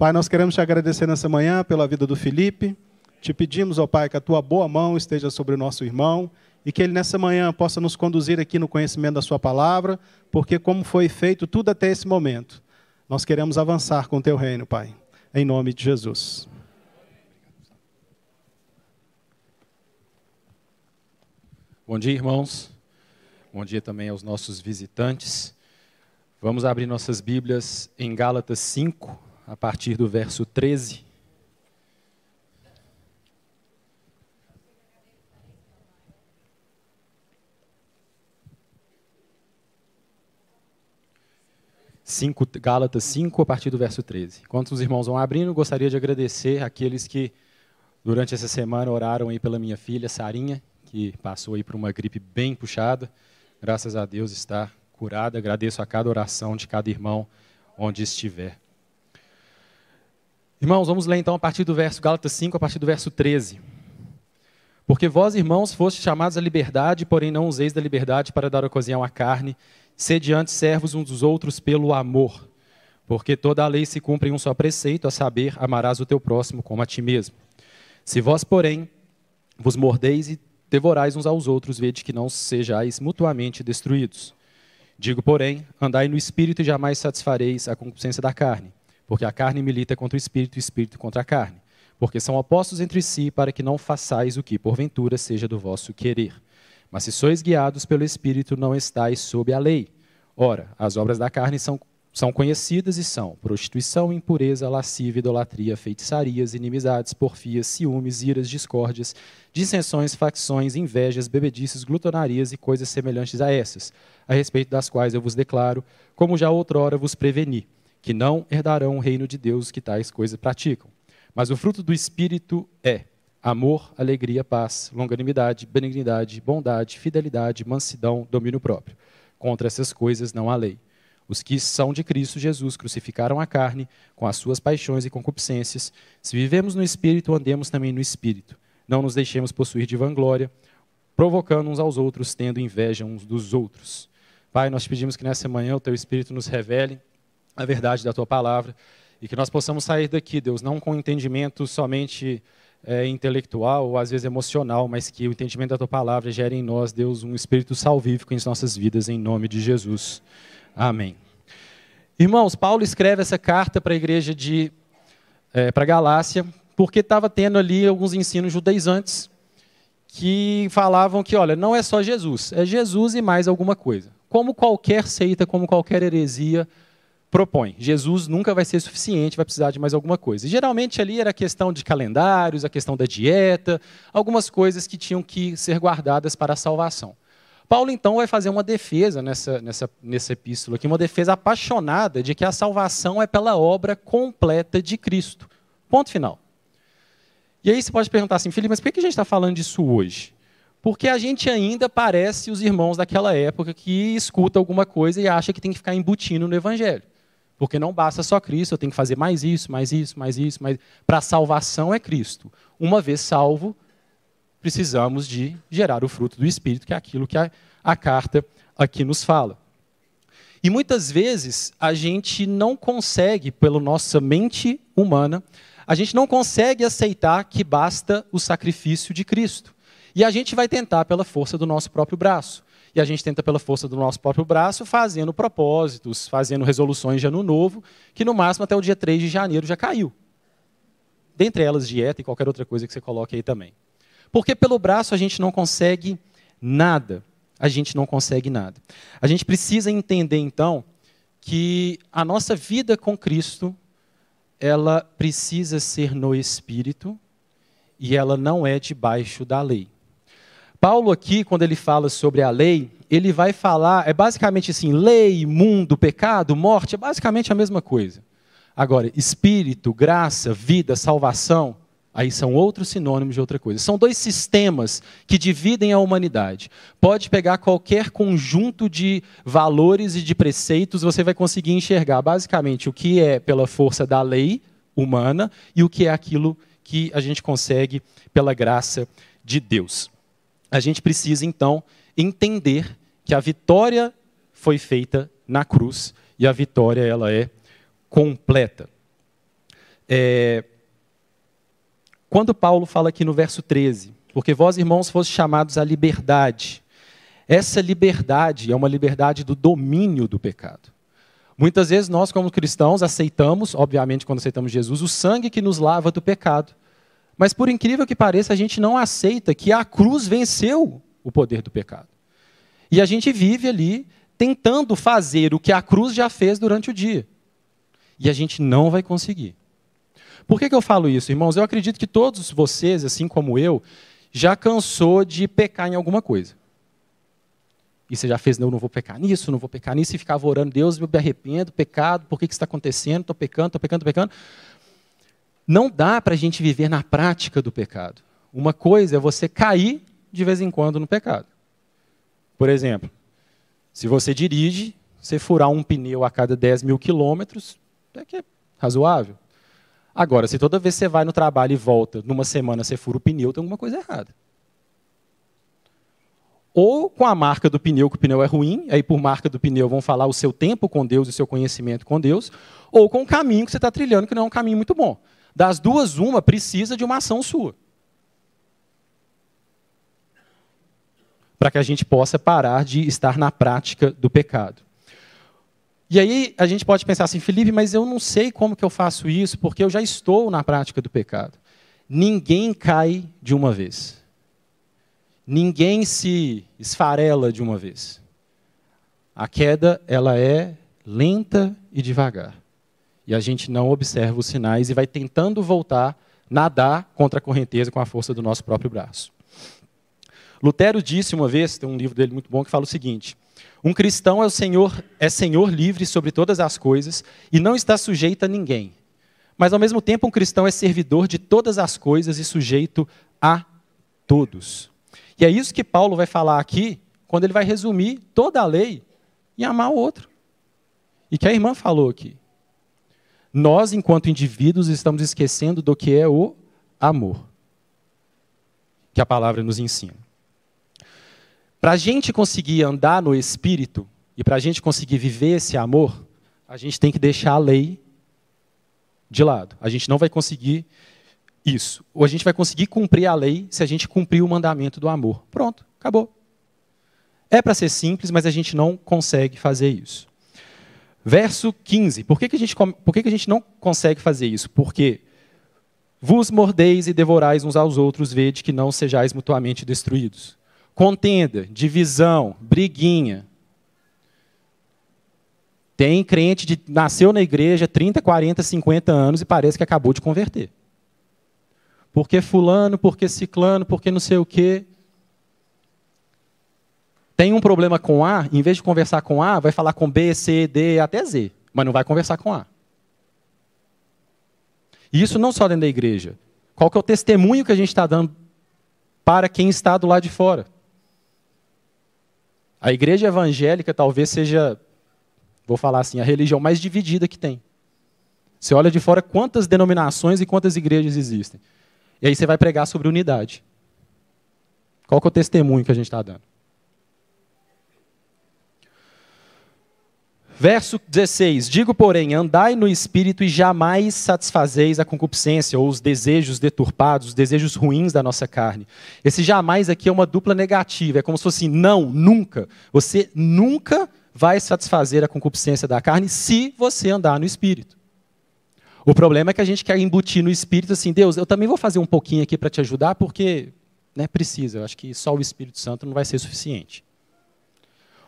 Pai, nós queremos te agradecer nessa manhã pela vida do Felipe. Te pedimos, ó Pai, que a tua boa mão esteja sobre o nosso irmão e que ele nessa manhã possa nos conduzir aqui no conhecimento da sua palavra, porque como foi feito tudo até esse momento, nós queremos avançar com o teu reino, Pai. Em nome de Jesus. Bom dia, irmãos. Bom dia também aos nossos visitantes. Vamos abrir nossas Bíblias em Gálatas 5, a partir do verso 13. Cinco, Gálatas 5, a partir do verso 13. Enquanto os irmãos vão abrindo, gostaria de agradecer aqueles que, durante essa semana, oraram aí pela minha filha, Sarinha, que passou aí por uma gripe bem puxada. Graças a Deus está curada. Agradeço a cada oração de cada irmão onde estiver. Irmãos, vamos ler então a partir do verso Gálatas 5, a partir do verso 13. Porque vós, irmãos, fostes chamados à liberdade, porém não useis da liberdade para dar ocasião à carne, sede antes servos uns dos outros pelo amor. Porque toda a lei se cumpre em um só preceito, a saber, amarás o teu próximo como a ti mesmo. Se vós, porém, vos mordeis e devorais uns aos outros, vede que não sejais mutuamente destruídos. Digo, porém, andai no espírito e jamais satisfareis a concupiscência da carne, porque a carne milita contra o espírito e o espírito contra a carne, porque são opostos entre si, para que não façais o que, porventura, seja do vosso querer. Mas se sois guiados pelo espírito, não estáis sob a lei. Ora, as obras da carne são são conhecidas e são prostituição, impureza, lascívia, idolatria, feitiçarias, inimizades, porfias, ciúmes, iras, discórdias, dissensões, facções, invejas, bebedices, glutonarias e coisas semelhantes a essas, a respeito das quais eu vos declaro, como já outrora vos preveni, que não herdarão o reino de Deus que tais coisas praticam. Mas o fruto do Espírito é amor, alegria, paz, longanimidade, benignidade, bondade, fidelidade, mansidão, domínio próprio. Contra essas coisas não há lei. Os que são de Cristo Jesus crucificaram a carne com as suas paixões e concupiscências. Se vivemos no Espírito, andemos também no Espírito. Não nos deixemos possuir de vanglória, provocando uns aos outros, tendo inveja uns dos outros. Pai, nós pedimos que nessa manhã o teu Espírito nos revele a verdade da tua palavra e que nós possamos sair daqui, Deus, não com entendimento somente é, intelectual ou às vezes emocional, mas que o entendimento da tua palavra gere em nós, Deus, um espírito salvífico em nossas vidas, em nome de Jesus. Amém. Irmãos, Paulo escreve essa carta para a igreja de é, para Galácia, porque estava tendo ali alguns ensinos judaizantes que falavam que, olha, não é só Jesus, é Jesus e mais alguma coisa. Como qualquer seita, como qualquer heresia propõe. Jesus nunca vai ser suficiente, vai precisar de mais alguma coisa. E, geralmente ali era a questão de calendários, a questão da dieta, algumas coisas que tinham que ser guardadas para a salvação. Paulo, então, vai fazer uma defesa nessa, nessa, nessa epístola aqui, uma defesa apaixonada de que a salvação é pela obra completa de Cristo. Ponto final. E aí você pode perguntar assim, Felipe, mas por que a gente está falando disso hoje? Porque a gente ainda parece os irmãos daquela época que escuta alguma coisa e acha que tem que ficar embutindo no Evangelho. Porque não basta só Cristo, eu tenho que fazer mais isso, mais isso, mais isso. Mais... Para a salvação é Cristo. Uma vez salvo, precisamos de gerar o fruto do Espírito, que é aquilo que a, a carta aqui nos fala. E muitas vezes a gente não consegue, pela nossa mente humana, a gente não consegue aceitar que basta o sacrifício de Cristo. E a gente vai tentar pela força do nosso próprio braço. E a gente tenta pela força do nosso próprio braço, fazendo propósitos, fazendo resoluções de ano novo, que no máximo até o dia 3 de janeiro já caiu. Dentre elas, dieta e qualquer outra coisa que você coloque aí também. Porque pelo braço a gente não consegue nada. A gente não consegue nada. A gente precisa entender então que a nossa vida com Cristo, ela precisa ser no espírito e ela não é debaixo da lei. Paulo aqui, quando ele fala sobre a lei, ele vai falar, é basicamente assim, lei, mundo, pecado, morte, é basicamente a mesma coisa. Agora, espírito, graça, vida, salvação, Aí são outros sinônimos de outra coisa. São dois sistemas que dividem a humanidade. Pode pegar qualquer conjunto de valores e de preceitos, você vai conseguir enxergar basicamente o que é pela força da lei humana e o que é aquilo que a gente consegue pela graça de Deus. A gente precisa então entender que a vitória foi feita na cruz e a vitória ela é completa. É, quando Paulo fala aqui no verso 13, porque vós, irmãos, foste chamados à liberdade. Essa liberdade é uma liberdade do domínio do pecado. Muitas vezes nós, como cristãos, aceitamos, obviamente, quando aceitamos Jesus, o sangue que nos lava do pecado. Mas, por incrível que pareça, a gente não aceita que a cruz venceu o poder do pecado. E a gente vive ali tentando fazer o que a cruz já fez durante o dia. E a gente não vai conseguir. Por que, que eu falo isso, irmãos? Eu acredito que todos vocês, assim como eu, já cansou de pecar em alguma coisa. E você já fez, não, não vou pecar nisso, não vou pecar nisso, e ficava orando, Deus, eu me arrependo, pecado, por que, que isso está acontecendo? Estou pecando, estou pecando, estou pecando. Não dá para a gente viver na prática do pecado. Uma coisa é você cair de vez em quando no pecado. Por exemplo, se você dirige, você furar um pneu a cada 10 mil quilômetros, é que é razoável. Agora, se toda vez que você vai no trabalho e volta, numa semana você fura o pneu, tem alguma coisa errada. Ou com a marca do pneu, que o pneu é ruim, aí por marca do pneu vão falar o seu tempo com Deus o seu conhecimento com Deus, ou com o caminho que você está trilhando, que não é um caminho muito bom. Das duas, uma precisa de uma ação sua. Para que a gente possa parar de estar na prática do pecado. E aí a gente pode pensar assim, Felipe, mas eu não sei como que eu faço isso, porque eu já estou na prática do pecado. Ninguém cai de uma vez. Ninguém se esfarela de uma vez. A queda, ela é lenta e devagar. E a gente não observa os sinais e vai tentando voltar, nadar contra a correnteza com a força do nosso próprio braço. Lutero disse uma vez, tem um livro dele muito bom que fala o seguinte: um cristão é o Senhor, é Senhor livre sobre todas as coisas e não está sujeito a ninguém. Mas ao mesmo tempo um cristão é servidor de todas as coisas e sujeito a todos. E é isso que Paulo vai falar aqui, quando ele vai resumir toda a lei em amar o outro. E que a irmã falou aqui. Nós, enquanto indivíduos, estamos esquecendo do que é o amor. Que a palavra nos ensina. Para a gente conseguir andar no Espírito e para a gente conseguir viver esse amor, a gente tem que deixar a lei de lado. A gente não vai conseguir isso. Ou a gente vai conseguir cumprir a lei se a gente cumprir o mandamento do amor. Pronto, acabou. É para ser simples, mas a gente não consegue fazer isso. Verso 15. Por que, que, a, gente, por que, que a gente não consegue fazer isso? Porque vos mordeis e devorais uns aos outros, vede que não sejais mutuamente destruídos contenda, divisão, briguinha. Tem crente que nasceu na igreja 30, 40, 50 anos e parece que acabou de converter. Porque fulano, porque ciclano, porque não sei o quê. Tem um problema com A, em vez de conversar com A, vai falar com B, C, D, até Z, mas não vai conversar com A. E isso não só dentro da igreja. Qual que é o testemunho que a gente está dando para quem está do lado de fora? A igreja evangélica talvez seja, vou falar assim, a religião mais dividida que tem. Você olha de fora quantas denominações e quantas igrejas existem. E aí você vai pregar sobre unidade. Qual que é o testemunho que a gente está dando? Verso 16: Digo, porém, andai no espírito e jamais satisfazeis a concupiscência ou os desejos deturpados, os desejos ruins da nossa carne. Esse jamais aqui é uma dupla negativa, é como se fosse não, nunca. Você nunca vai satisfazer a concupiscência da carne se você andar no espírito. O problema é que a gente quer embutir no espírito assim, Deus, eu também vou fazer um pouquinho aqui para te ajudar, porque né, precisa. Eu acho que só o Espírito Santo não vai ser suficiente.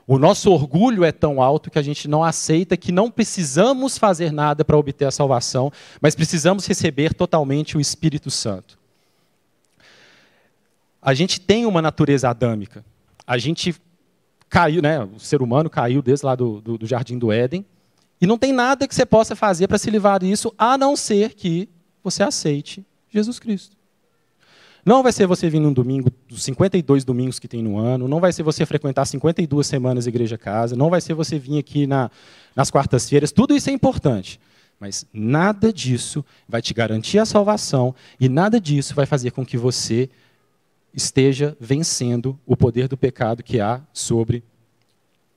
O nosso orgulho é tão alto que a gente não aceita que não precisamos fazer nada para obter a salvação, mas precisamos receber totalmente o Espírito Santo. A gente tem uma natureza adâmica. A gente caiu, né? O ser humano caiu desde lá do, do, do jardim do Éden. E não tem nada que você possa fazer para se livrar disso, a não ser que você aceite Jesus Cristo. Não vai ser você vir num domingo, dos 52 domingos que tem no ano, não vai ser você frequentar 52 semanas igreja casa, não vai ser você vir aqui na, nas quartas-feiras, tudo isso é importante. Mas nada disso vai te garantir a salvação e nada disso vai fazer com que você esteja vencendo o poder do pecado que há sobre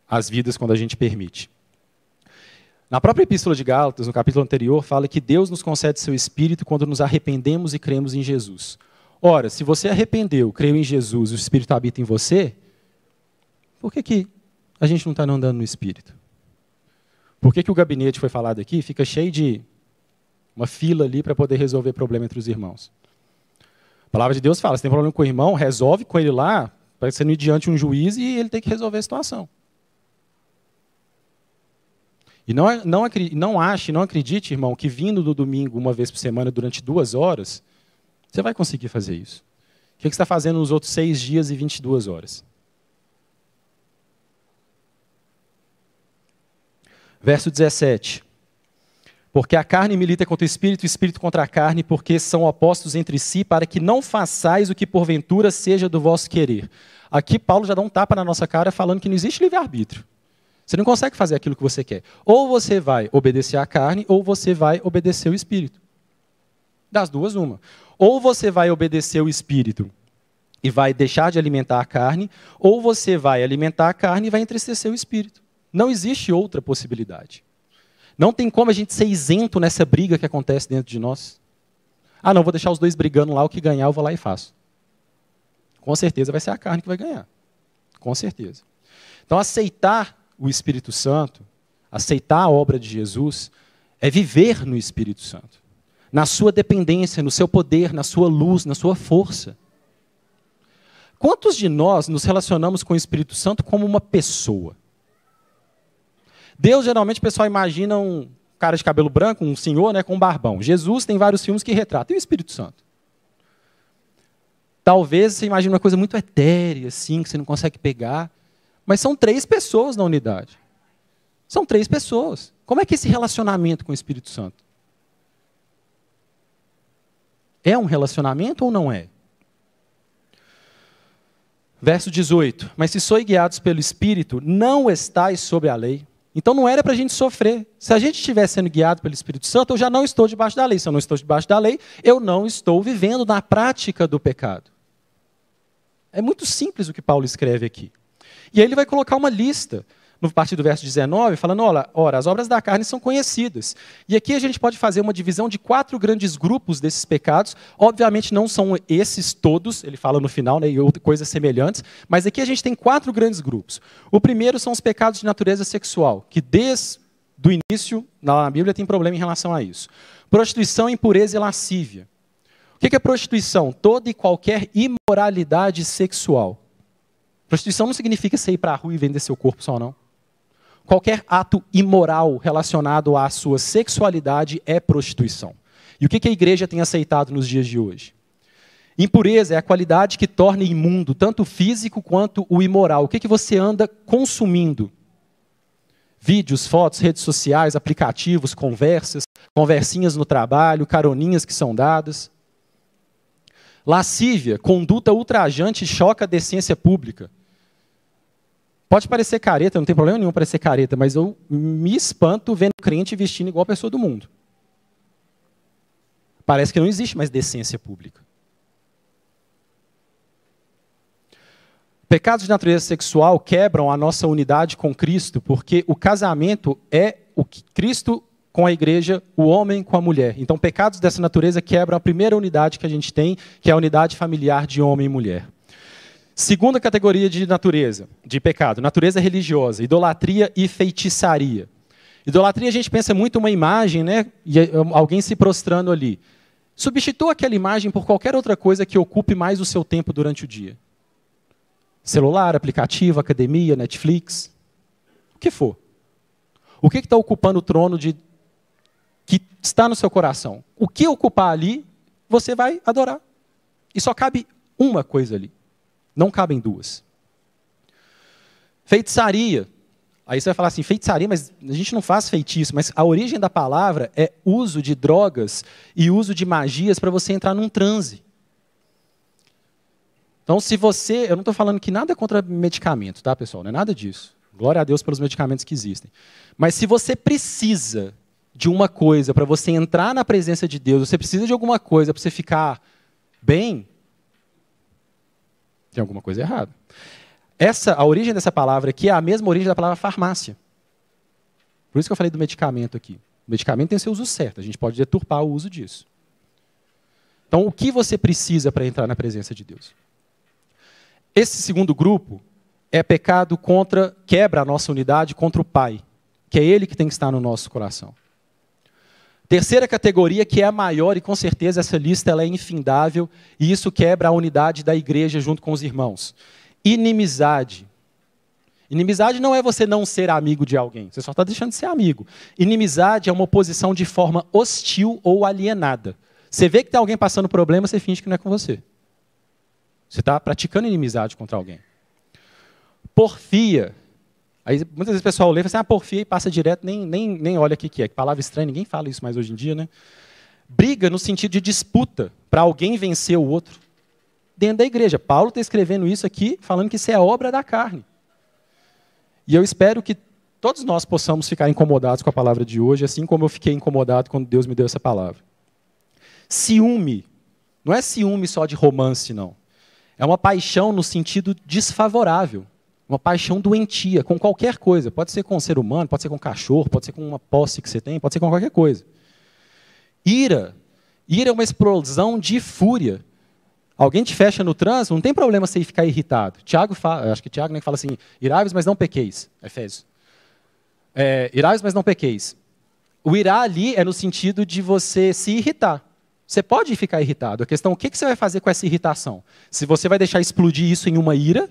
as vidas quando a gente permite. Na própria Epístola de Gálatas, no capítulo anterior, fala que Deus nos concede seu Espírito quando nos arrependemos e cremos em Jesus. Ora, se você arrependeu, creu em Jesus o Espírito habita em você, por que, que a gente não está andando no Espírito? Por que, que o gabinete foi falado aqui fica cheio de uma fila ali para poder resolver problema entre os irmãos? A palavra de Deus fala, se tem problema com o irmão, resolve com ele lá, para ser ir diante um juiz e ele tem que resolver a situação. E não, não, não ache, não acredite, irmão, que vindo do domingo uma vez por semana durante duas horas, você vai conseguir fazer isso. O que você está fazendo nos outros seis dias e 22 horas? Verso 17. Porque a carne milita contra o espírito, o espírito contra a carne, porque são opostos entre si, para que não façais o que porventura seja do vosso querer. Aqui Paulo já dá um tapa na nossa cara falando que não existe livre-arbítrio. Você não consegue fazer aquilo que você quer. Ou você vai obedecer à carne, ou você vai obedecer o espírito. Das duas, uma. Ou você vai obedecer o espírito e vai deixar de alimentar a carne, ou você vai alimentar a carne e vai entristecer o espírito. Não existe outra possibilidade. Não tem como a gente ser isento nessa briga que acontece dentro de nós. Ah, não, vou deixar os dois brigando lá, o que ganhar eu vou lá e faço. Com certeza vai ser a carne que vai ganhar. Com certeza. Então, aceitar o Espírito Santo, aceitar a obra de Jesus, é viver no Espírito Santo, na sua dependência, no seu poder, na sua luz, na sua força. Quantos de nós nos relacionamos com o Espírito Santo como uma pessoa? Deus, geralmente, o pessoal imagina um cara de cabelo branco, um senhor né, com um barbão. Jesus tem vários filmes que retratam. E o Espírito Santo? Talvez você imagine uma coisa muito etérea, assim, que você não consegue pegar. Mas são três pessoas na unidade. São três pessoas. Como é que é esse relacionamento com o Espírito Santo? É um relacionamento ou não é? Verso 18: Mas se sois guiados pelo Espírito, não estáis sobre a lei. Então não era para a gente sofrer. Se a gente estiver sendo guiado pelo Espírito Santo, eu já não estou debaixo da lei. Se eu não estou debaixo da lei, eu não estou vivendo na prática do pecado. É muito simples o que Paulo escreve aqui. E aí ele vai colocar uma lista, no partir do verso 19, falando: olha, ora, as obras da carne são conhecidas. E aqui a gente pode fazer uma divisão de quatro grandes grupos desses pecados. Obviamente não são esses todos, ele fala no final, né, e coisas semelhantes, mas aqui a gente tem quatro grandes grupos. O primeiro são os pecados de natureza sexual, que desde o início, na Bíblia, tem problema em relação a isso. Prostituição, impureza e lascívia. O que é prostituição? Toda e qualquer imoralidade sexual. Prostituição não significa você ir para a rua e vender seu corpo só, não. Qualquer ato imoral relacionado à sua sexualidade é prostituição. E o que a igreja tem aceitado nos dias de hoje? Impureza é a qualidade que torna imundo tanto o físico quanto o imoral. O que você anda consumindo? Vídeos, fotos, redes sociais, aplicativos, conversas, conversinhas no trabalho, caroninhas que são dadas. Lascívia, conduta ultrajante choca a decência pública. Pode parecer careta, não tem problema nenhum parecer careta, mas eu me espanto vendo crente vestindo igual a pessoa do mundo. Parece que não existe mais decência pública. Pecados de natureza sexual quebram a nossa unidade com Cristo, porque o casamento é o que Cristo com a igreja, o homem com a mulher. Então, pecados dessa natureza quebram a primeira unidade que a gente tem, que é a unidade familiar de homem e mulher. Segunda categoria de natureza, de pecado, natureza religiosa, idolatria e feitiçaria. Idolatria a gente pensa muito uma imagem, né? E é, alguém se prostrando ali. Substitua aquela imagem por qualquer outra coisa que ocupe mais o seu tempo durante o dia. Celular, aplicativo, academia, Netflix, o que for. O que está ocupando o trono de que está no seu coração. O que ocupar ali, você vai adorar. E só cabe uma coisa ali. Não cabem duas. Feitiçaria. Aí você vai falar assim, feitiçaria, mas a gente não faz feitiço, mas a origem da palavra é uso de drogas e uso de magias para você entrar num transe. Então, se você. Eu não estou falando que nada é contra medicamento, tá, pessoal? Não é nada disso. Glória a Deus pelos medicamentos que existem. Mas se você precisa de uma coisa, para você entrar na presença de Deus, você precisa de alguma coisa para você ficar bem, tem alguma coisa errada. Essa, a origem dessa palavra aqui é a mesma origem da palavra farmácia. Por isso que eu falei do medicamento aqui. O medicamento tem seu uso certo, a gente pode deturpar o uso disso. Então, o que você precisa para entrar na presença de Deus? Esse segundo grupo é pecado contra, quebra a nossa unidade contra o Pai, que é Ele que tem que estar no nosso coração. Terceira categoria, que é a maior, e com certeza essa lista ela é infindável, e isso quebra a unidade da igreja junto com os irmãos. Inimizade. Inimizade não é você não ser amigo de alguém, você só está deixando de ser amigo. Inimizade é uma oposição de forma hostil ou alienada. Você vê que tem alguém passando problema, você finge que não é com você. Você está praticando inimizade contra alguém. Porfia. Aí muitas vezes o pessoal lê e fala assim, ah, porfia e passa direto, nem, nem, nem olha o que, que é. Que palavra estranha, ninguém fala isso mais hoje em dia, né? Briga no sentido de disputa, para alguém vencer o outro. Dentro da igreja. Paulo está escrevendo isso aqui, falando que isso é obra da carne. E eu espero que todos nós possamos ficar incomodados com a palavra de hoje, assim como eu fiquei incomodado quando Deus me deu essa palavra. Ciúme. Não é ciúme só de romance, não. É uma paixão no sentido desfavorável. Uma paixão doentia com qualquer coisa. Pode ser com um ser humano, pode ser com um cachorro, pode ser com uma posse que você tem, pode ser com qualquer coisa. Ira. Ira é uma explosão de fúria. Alguém te fecha no trânsito, não tem problema você ficar irritado. Tiago fala, acho que Tiago nem fala assim, irai mas não pequeis. Efésios. É, irai mas não pequeis. O irá ali é no sentido de você se irritar. Você pode ficar irritado. A questão é o que você vai fazer com essa irritação? Se você vai deixar explodir isso em uma ira,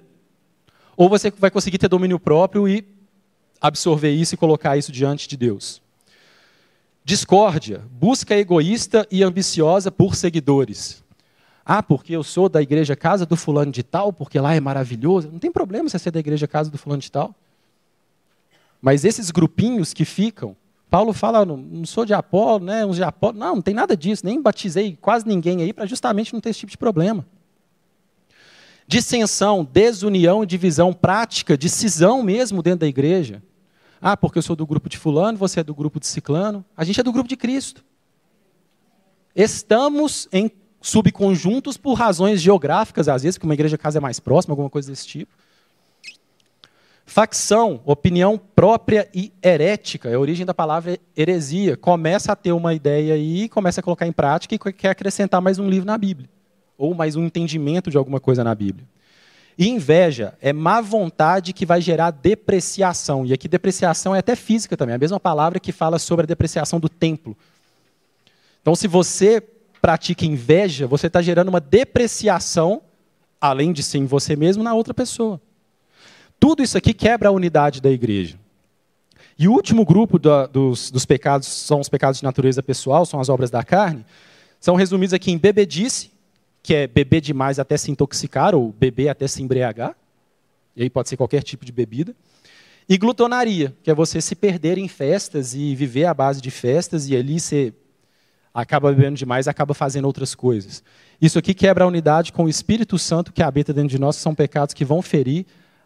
ou você vai conseguir ter domínio próprio e absorver isso e colocar isso diante de Deus. Discórdia, busca egoísta e ambiciosa por seguidores. Ah, porque eu sou da igreja casa do fulano de tal, porque lá é maravilhoso. Não tem problema você ser da igreja casa do fulano de tal. Mas esses grupinhos que ficam Paulo fala, não sou de Apolo, né, uns de Apolo. Não, não tem nada disso, nem batizei quase ninguém aí para justamente não ter esse tipo de problema. Dissensão, desunião, divisão prática, decisão mesmo dentro da igreja. Ah, porque eu sou do grupo de fulano, você é do grupo de ciclano. A gente é do grupo de Cristo. Estamos em subconjuntos por razões geográficas, às vezes, porque uma igreja casa é mais próxima, alguma coisa desse tipo. Facção, opinião própria e herética, é a origem da palavra heresia. Começa a ter uma ideia aí, começa a colocar em prática e quer acrescentar mais um livro na Bíblia, ou mais um entendimento de alguma coisa na Bíblia. E inveja é má vontade que vai gerar depreciação. E aqui depreciação é até física também, é a mesma palavra que fala sobre a depreciação do templo. Então, se você pratica inveja, você está gerando uma depreciação, além de ser em você mesmo, na outra pessoa. Tudo isso aqui quebra a unidade da igreja. E o último grupo da, dos, dos, pecados são os pecados de natureza pessoal, são as obras da carne. São resumidos aqui em bebedice, que é beber demais até se intoxicar, ou beber até se embriagar. E aí pode ser qualquer tipo de bebida. E glutonaria, que é você se perder em festas e viver à base de festas, e ali você acaba bebendo demais e acaba fazendo outras coisas. Isso aqui quebra a unidade com o Espírito Santo que habita dentro de nós, que são pecados que vão ferir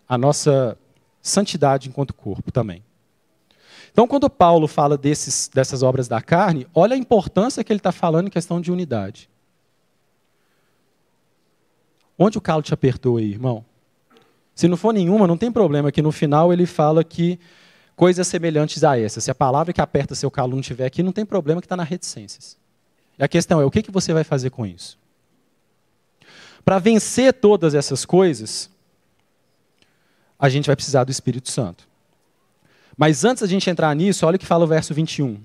a nossa santidade enquanto corpo também. Então, quando Paulo fala desses, dessas obras da carne, olha a importância que ele está falando em questão de unidade. Onde o calo te apertou aí, irmão? Se não for nenhuma, não tem problema, que no final ele fala que coisas semelhantes a essa. Se a palavra que aperta seu calo não estiver aqui, não tem problema que está na reticências. E a questão é, o que, que você vai fazer com isso? Para vencer todas essas coisas, a gente vai precisar do Espírito Santo. Mas antes da gente entrar nisso, olha o que fala o verso 21.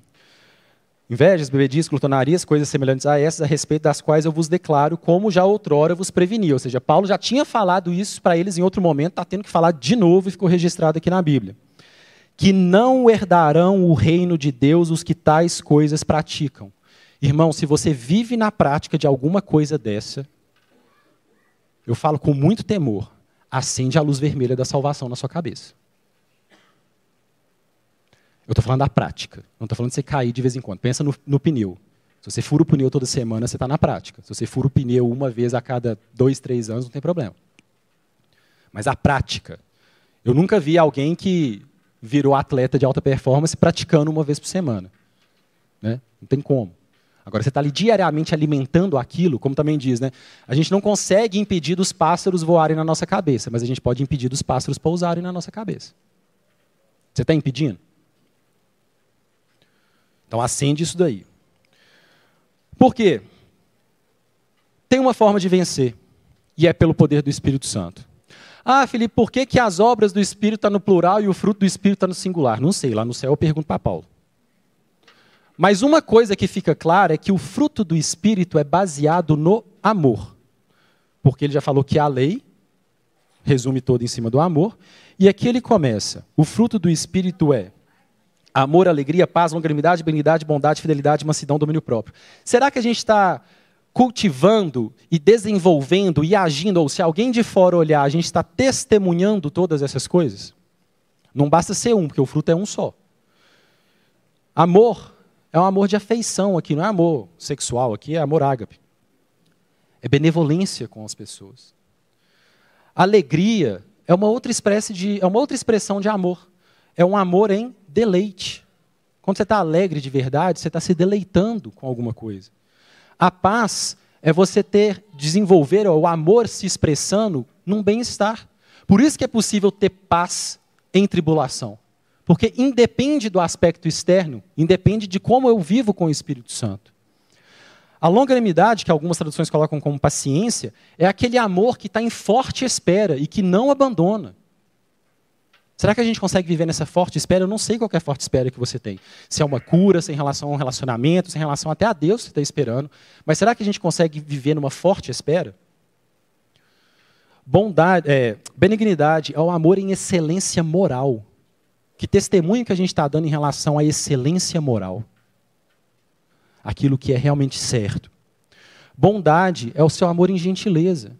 Invejas, bebedias, glutonarias, coisas semelhantes a essas, a respeito das quais eu vos declaro, como já outrora vos preveni. Ou seja, Paulo já tinha falado isso para eles em outro momento, está tendo que falar de novo e ficou registrado aqui na Bíblia. Que não herdarão o reino de Deus os que tais coisas praticam. Irmão, se você vive na prática de alguma coisa dessa, eu falo com muito temor, acende a luz vermelha da salvação na sua cabeça. Eu estou falando da prática, não estou falando de você cair de vez em quando. Pensa no, no pneu. Se você fura o pneu toda semana, você está na prática. Se você fura o pneu uma vez a cada dois, três anos, não tem problema. Mas a prática. Eu nunca vi alguém que virou atleta de alta performance praticando uma vez por semana. Né? Não tem como. Agora, você está ali diariamente alimentando aquilo, como também diz, né? A gente não consegue impedir dos pássaros voarem na nossa cabeça, mas a gente pode impedir dos pássaros pousarem na nossa cabeça. Você está impedindo? Então acende isso daí. Por quê? Tem uma forma de vencer, e é pelo poder do Espírito Santo. Ah, Felipe, por que, que as obras do Espírito estão tá no plural e o fruto do Espírito está no singular? Não sei, lá no céu eu pergunto para Paulo. Mas uma coisa que fica clara é que o fruto do Espírito é baseado no amor. Porque ele já falou que a lei resume todo em cima do amor. E aqui ele começa: o fruto do Espírito é amor, alegria, paz, longanimidade, benignidade, bondade, fidelidade, mansidão, domínio próprio. Será que a gente está cultivando e desenvolvendo e agindo, ou se alguém de fora olhar, a gente está testemunhando todas essas coisas? Não basta ser um, porque o fruto é um só. Amor é um amor de afeição aqui, não é amor sexual, aqui é amor ágape. É benevolência com as pessoas. Alegria é uma outra de, é uma outra expressão de amor. É um amor em deleite. Quando você está alegre de verdade, você está se deleitando com alguma coisa. A paz é você ter, desenvolver o amor se expressando num bem-estar. Por isso que é possível ter paz em tribulação. Porque independe do aspecto externo, independe de como eu vivo com o Espírito Santo. A longanimidade, que algumas traduções colocam como paciência, é aquele amor que está em forte espera e que não abandona. Será que a gente consegue viver nessa forte espera? Eu não sei qual é a forte espera que você tem. Se é uma cura, se é em relação a um relacionamento, se é em relação até a Deus que você está esperando. Mas será que a gente consegue viver numa forte espera? Bondade, é, benignidade é o amor em excelência moral. Que testemunho que a gente está dando em relação à excelência moral? Aquilo que é realmente certo. Bondade é o seu amor em gentileza.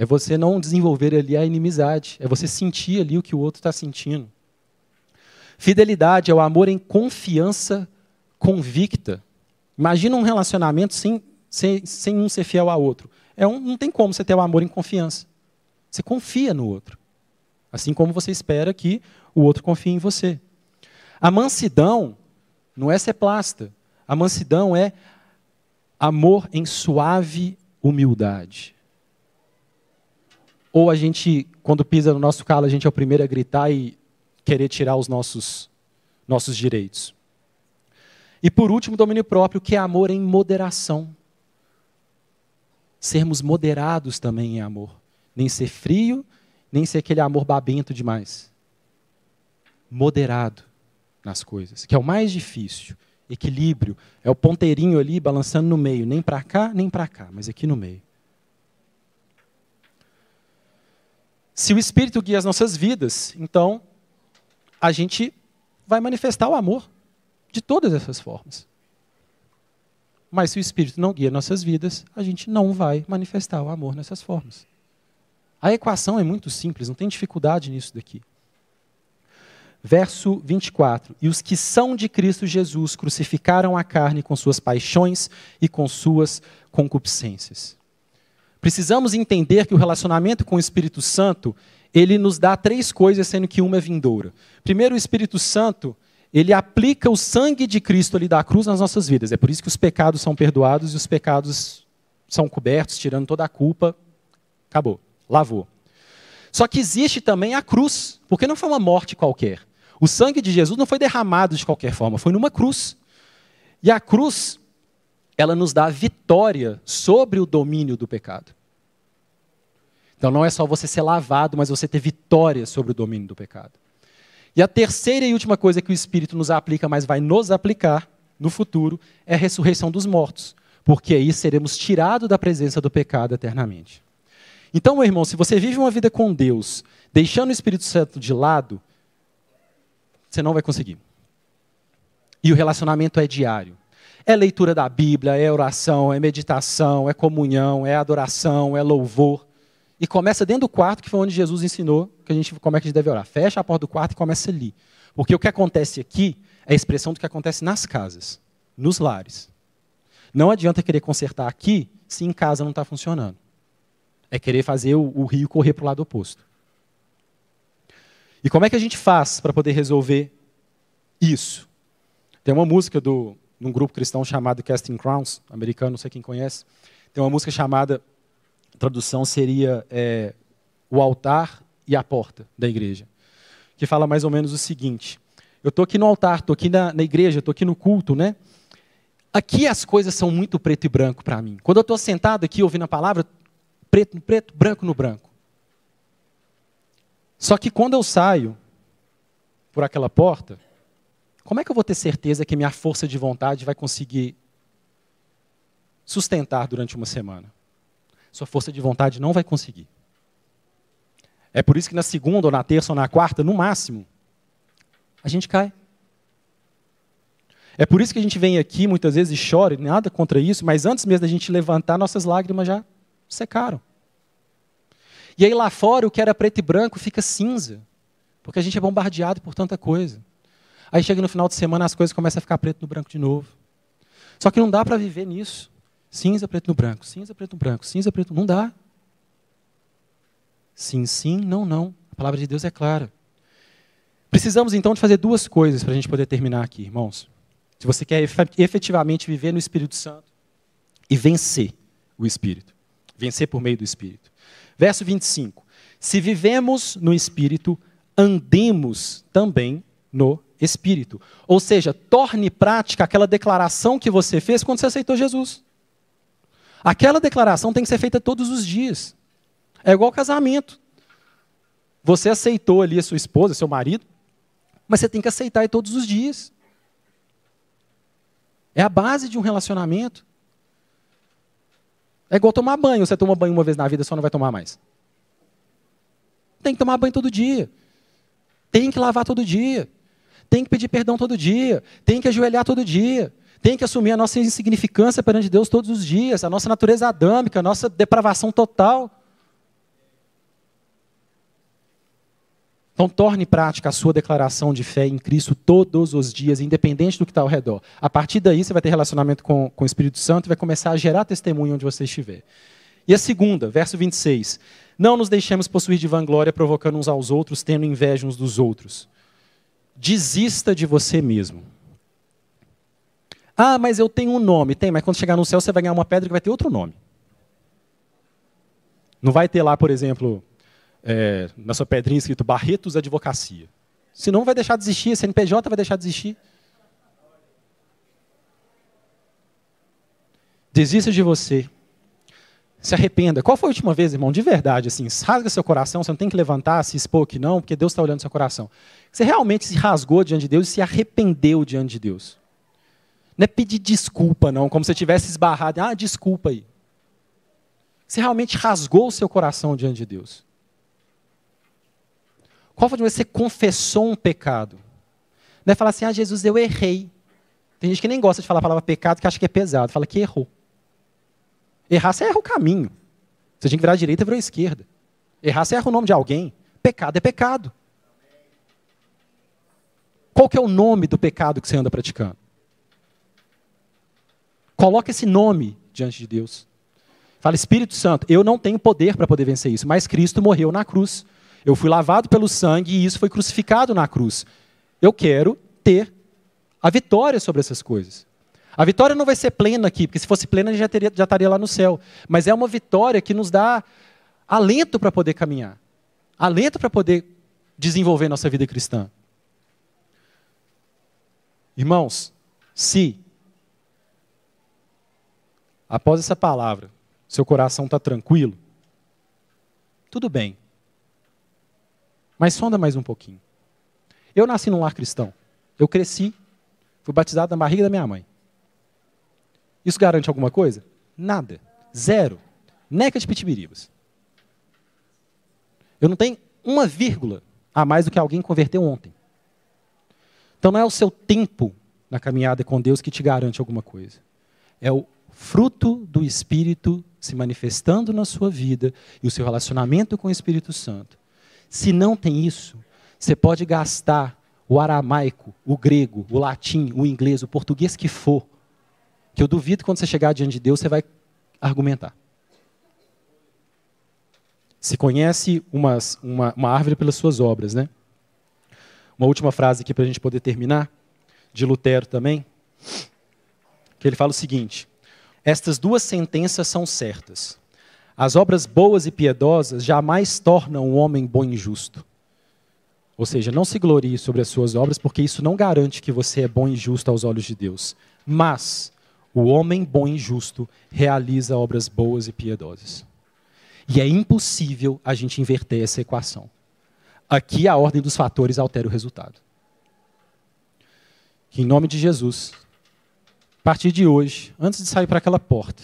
É você não desenvolver ali a inimizade. É você sentir ali o que o outro está sentindo. Fidelidade é o amor em confiança convicta. Imagina um relacionamento sem, sem, sem um ser fiel ao outro. É um, não tem como você ter o amor em confiança. Você confia no outro. Assim como você espera que o outro confie em você. A mansidão não é ser plasta. A mansidão é amor em suave humildade. Ou a gente, quando pisa no nosso calo, a gente é o primeiro a gritar e querer tirar os nossos, nossos direitos. E por último, domínio próprio, que é amor em moderação. Sermos moderados também em amor. Nem ser frio, nem ser aquele amor babento demais. Moderado nas coisas, que é o mais difícil. Equilíbrio, é o ponteirinho ali balançando no meio, nem para cá, nem para cá, mas aqui no meio. Se o Espírito guia as nossas vidas, então a gente vai manifestar o amor de todas essas formas. Mas se o Espírito não guia nossas vidas, a gente não vai manifestar o amor nessas formas. A equação é muito simples, não tem dificuldade nisso daqui. Verso 24: E os que são de Cristo Jesus crucificaram a carne com suas paixões e com suas concupiscências. Precisamos entender que o relacionamento com o Espírito Santo, ele nos dá três coisas, sendo que uma é vindoura. Primeiro, o Espírito Santo, ele aplica o sangue de Cristo ali da cruz nas nossas vidas. É por isso que os pecados são perdoados e os pecados são cobertos, tirando toda a culpa. Acabou, lavou. Só que existe também a cruz, porque não foi uma morte qualquer. O sangue de Jesus não foi derramado de qualquer forma, foi numa cruz. E a cruz, ela nos dá vitória sobre o domínio do pecado. Então não é só você ser lavado, mas você ter vitória sobre o domínio do pecado. E a terceira e última coisa que o Espírito nos aplica, mas vai nos aplicar no futuro, é a ressurreição dos mortos. Porque aí seremos tirados da presença do pecado eternamente. Então, meu irmão, se você vive uma vida com Deus, deixando o Espírito Santo de lado, você não vai conseguir. E o relacionamento é diário. É leitura da Bíblia, é oração, é meditação, é comunhão, é adoração, é louvor. E começa dentro do quarto, que foi onde Jesus ensinou que a gente, como é que a gente deve orar. Fecha a porta do quarto e começa ali. Porque o que acontece aqui é a expressão do que acontece nas casas, nos lares. Não adianta querer consertar aqui se em casa não está funcionando. É querer fazer o, o rio correr para o lado oposto. E como é que a gente faz para poder resolver isso? Tem uma música do num grupo cristão chamado Casting Crowns, americano, não sei quem conhece. Tem uma música chamada, tradução seria é, O Altar e a Porta da Igreja, que fala mais ou menos o seguinte: Eu estou aqui no altar, estou aqui na, na igreja, estou aqui no culto, né? Aqui as coisas são muito preto e branco para mim. Quando eu estou sentado aqui ouvindo a palavra, preto no preto, branco no branco. Só que quando eu saio por aquela porta, como é que eu vou ter certeza que minha força de vontade vai conseguir sustentar durante uma semana? Sua força de vontade não vai conseguir. É por isso que na segunda, ou na terça, ou na quarta, no máximo, a gente cai. É por isso que a gente vem aqui muitas vezes e chora, nada contra isso, mas antes mesmo da gente levantar, nossas lágrimas já secaram. E aí lá fora, o que era preto e branco fica cinza, porque a gente é bombardeado por tanta coisa. Aí chega no final de semana, as coisas começam a ficar preto no branco de novo. Só que não dá para viver nisso. Cinza, preto no branco, cinza, preto no branco, cinza, preto. Não dá. Sim, sim, não, não. A palavra de Deus é clara. Precisamos então de fazer duas coisas para a gente poder terminar aqui, irmãos. Se você quer efetivamente viver no Espírito Santo e vencer o Espírito, vencer por meio do Espírito. Verso 25: Se vivemos no Espírito, andemos também no Espírito. Ou seja, torne prática aquela declaração que você fez quando você aceitou Jesus. Aquela declaração tem que ser feita todos os dias. É igual casamento. Você aceitou ali a sua esposa, seu marido, mas você tem que aceitar todos os dias. É a base de um relacionamento. É igual tomar banho. Você toma banho uma vez na vida, só não vai tomar mais. Tem que tomar banho todo dia. Tem que lavar todo dia. Tem que pedir perdão todo dia. Tem que ajoelhar todo dia. Tem que assumir a nossa insignificância perante Deus todos os dias, a nossa natureza adâmica, a nossa depravação total. Então, torne prática a sua declaração de fé em Cristo todos os dias, independente do que está ao redor. A partir daí, você vai ter relacionamento com, com o Espírito Santo e vai começar a gerar testemunho onde você estiver. E a segunda, verso 26. Não nos deixemos possuir de vanglória, provocando uns aos outros, tendo inveja uns dos outros. Desista de você mesmo. Ah, mas eu tenho um nome. Tem, mas quando chegar no céu, você vai ganhar uma pedra que vai ter outro nome. Não vai ter lá, por exemplo, é, na sua pedrinha escrito Barretos Advocacia. Senão vai deixar de existir, a CNPJ vai deixar de existir. Desista de você. Se arrependa. Qual foi a última vez, irmão, de verdade, assim, rasga seu coração, você não tem que levantar, se expor que não, porque Deus está olhando seu coração. Você realmente se rasgou diante de Deus e se arrependeu diante de Deus. Não é pedir desculpa, não, como se tivesse esbarrado. Ah, desculpa aí. Você realmente rasgou o seu coração diante de Deus. Qual foi a vez que você confessou um pecado? Não é falar assim, ah, Jesus, eu errei. Tem gente que nem gosta de falar a palavra pecado, que acha que é pesado. Fala que errou. Errar, você erra o caminho. Você tinha que virar à direita, virou à esquerda. Errar, você erra o nome de alguém. Pecado é pecado. Qual que é o nome do pecado que você anda praticando? Coloque esse nome diante de Deus. Fala, Espírito Santo, eu não tenho poder para poder vencer isso, mas Cristo morreu na cruz. Eu fui lavado pelo sangue e isso foi crucificado na cruz. Eu quero ter a vitória sobre essas coisas. A vitória não vai ser plena aqui, porque se fosse plena, gente já, teria, já estaria lá no céu. Mas é uma vitória que nos dá alento para poder caminhar, alento para poder desenvolver nossa vida cristã. Irmãos, se após essa palavra seu coração está tranquilo, tudo bem. Mas sonda mais um pouquinho. Eu nasci num lar cristão. Eu cresci, fui batizado na barriga da minha mãe. Isso garante alguma coisa? Nada. Zero. Neca de pitibiribas. Eu não tenho uma vírgula a mais do que alguém converteu ontem. Então não é o seu tempo na caminhada com Deus que te garante alguma coisa. É o fruto do Espírito se manifestando na sua vida e o seu relacionamento com o Espírito Santo se não tem isso, você pode gastar o aramaico, o grego, o latim, o inglês, o português que for, que eu duvido que quando você chegar diante de Deus você vai argumentar. Se conhece umas, uma, uma árvore pelas suas obras, né? Uma última frase aqui para a gente poder terminar, de Lutero também, que ele fala o seguinte: Estas duas sentenças são certas. As obras boas e piedosas jamais tornam o homem bom e justo. Ou seja, não se glorie sobre as suas obras, porque isso não garante que você é bom e justo aos olhos de Deus. Mas o homem bom e justo realiza obras boas e piedosas. E é impossível a gente inverter essa equação. Aqui a ordem dos fatores altera o resultado. Que em nome de Jesus, a partir de hoje, antes de sair para aquela porta,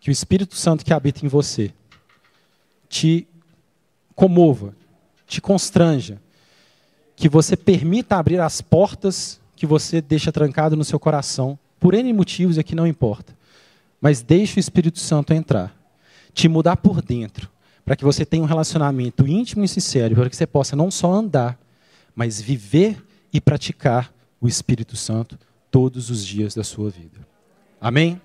que o Espírito Santo que habita em você te comova, te constranja, que você permita abrir as portas que você deixa trancado no seu coração, por N motivos, aqui não importa. Mas deixe o Espírito Santo entrar, te mudar por dentro, para que você tenha um relacionamento íntimo e sincero, para que você possa não só andar, mas viver e praticar o Espírito Santo todos os dias da sua vida. Amém?